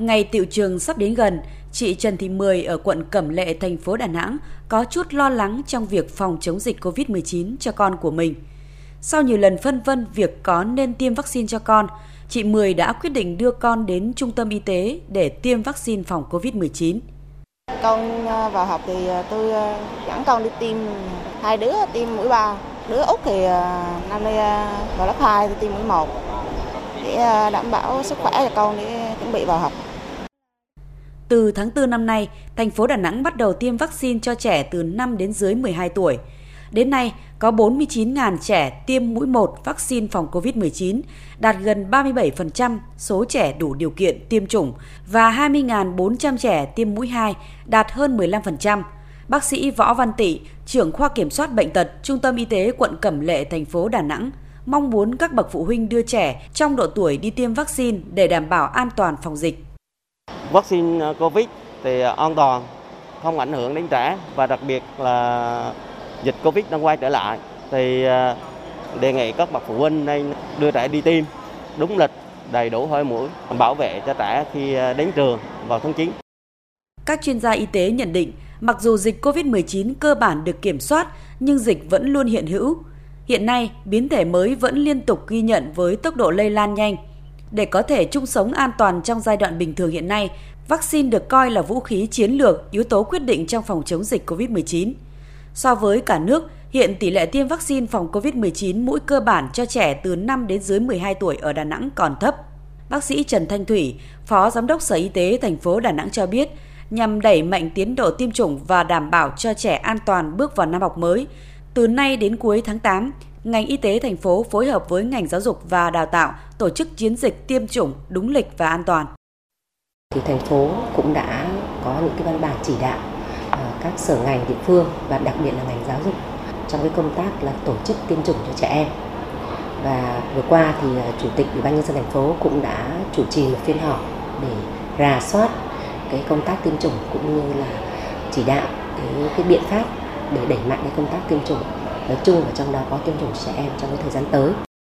Ngày tiệu trường sắp đến gần, chị Trần Thị Mười ở quận Cẩm Lệ, thành phố Đà Nẵng có chút lo lắng trong việc phòng chống dịch COVID-19 cho con của mình. Sau nhiều lần phân vân việc có nên tiêm vaccine cho con, chị Mười đã quyết định đưa con đến trung tâm y tế để tiêm vaccine phòng COVID-19. Con à, vào học thì à, tôi à, dẫn con đi tiêm hai đứa tiêm mũi ba. Đứa Út thì năm nay vào lớp 2 thì tiêm mũi 1 để đảm bảo sức khỏe cho con để chuẩn bị vào học. Từ tháng 4 năm nay, thành phố Đà Nẵng bắt đầu tiêm vaccine cho trẻ từ 5 đến dưới 12 tuổi. Đến nay, có 49.000 trẻ tiêm mũi 1 vaccine phòng COVID-19, đạt gần 37% số trẻ đủ điều kiện tiêm chủng và 20.400 trẻ tiêm mũi 2, đạt hơn 15%. Bác sĩ Võ Văn Tị, trưởng khoa kiểm soát bệnh tật, Trung tâm Y tế quận Cẩm Lệ, thành phố Đà Nẵng, mong muốn các bậc phụ huynh đưa trẻ trong độ tuổi đi tiêm vaccine để đảm bảo an toàn phòng dịch vaccine ờ, Covid thì ờ, an toàn, không ảnh hưởng đến trẻ và đặc biệt là dịch Covid đang quay trở lại thì ờ, đề nghị các bậc phụ huynh nên đưa trẻ đi tiêm đúng lịch, đầy đủ hơi mũi, bảo vệ cho trẻ khi đến trường vào tháng 9. Các chuyên gia y tế nhận định, mặc dù dịch COVID-19 cơ bản được kiểm soát, nhưng dịch vẫn luôn hiện hữu. Hiện nay, biến thể mới vẫn liên tục ghi nhận với tốc độ lây lan nhanh. Để có thể chung sống an toàn trong giai đoạn bình thường hiện nay, vaccine được coi là vũ khí chiến lược, yếu tố quyết định trong phòng chống dịch COVID-19. So với cả nước, hiện tỷ lệ tiêm vaccine phòng COVID-19 mũi cơ bản cho trẻ từ 5 đến dưới 12 tuổi ở Đà Nẵng còn thấp. Bác sĩ Trần Thanh Thủy, Phó Giám đốc Sở Y tế thành phố Đà Nẵng cho biết, nhằm đẩy mạnh tiến độ tiêm chủng và đảm bảo cho trẻ an toàn bước vào năm học mới, từ nay đến cuối tháng 8, ngành y tế thành phố phối hợp với ngành giáo dục và đào tạo tổ chức chiến dịch tiêm chủng đúng lịch và an toàn. Thì thành phố cũng đã có những cái văn bản chỉ đạo ờ, các sở ngành địa phương và đặc biệt là ngành giáo dục trong cái công tác là tổ chức tiêm chủng cho trẻ em. Và vừa qua thì ờ, chủ tịch ủy ban nhân dân thành phố cũng đã chủ trì một phiên họp để rà soát cái công tác tiêm chủng cũng như là chỉ đạo cái cái biện pháp để đẩy mạnh cái công tác tiêm chủng nói chung và trong đó có tiêm chủng trẻ em trong cái thời gian tới.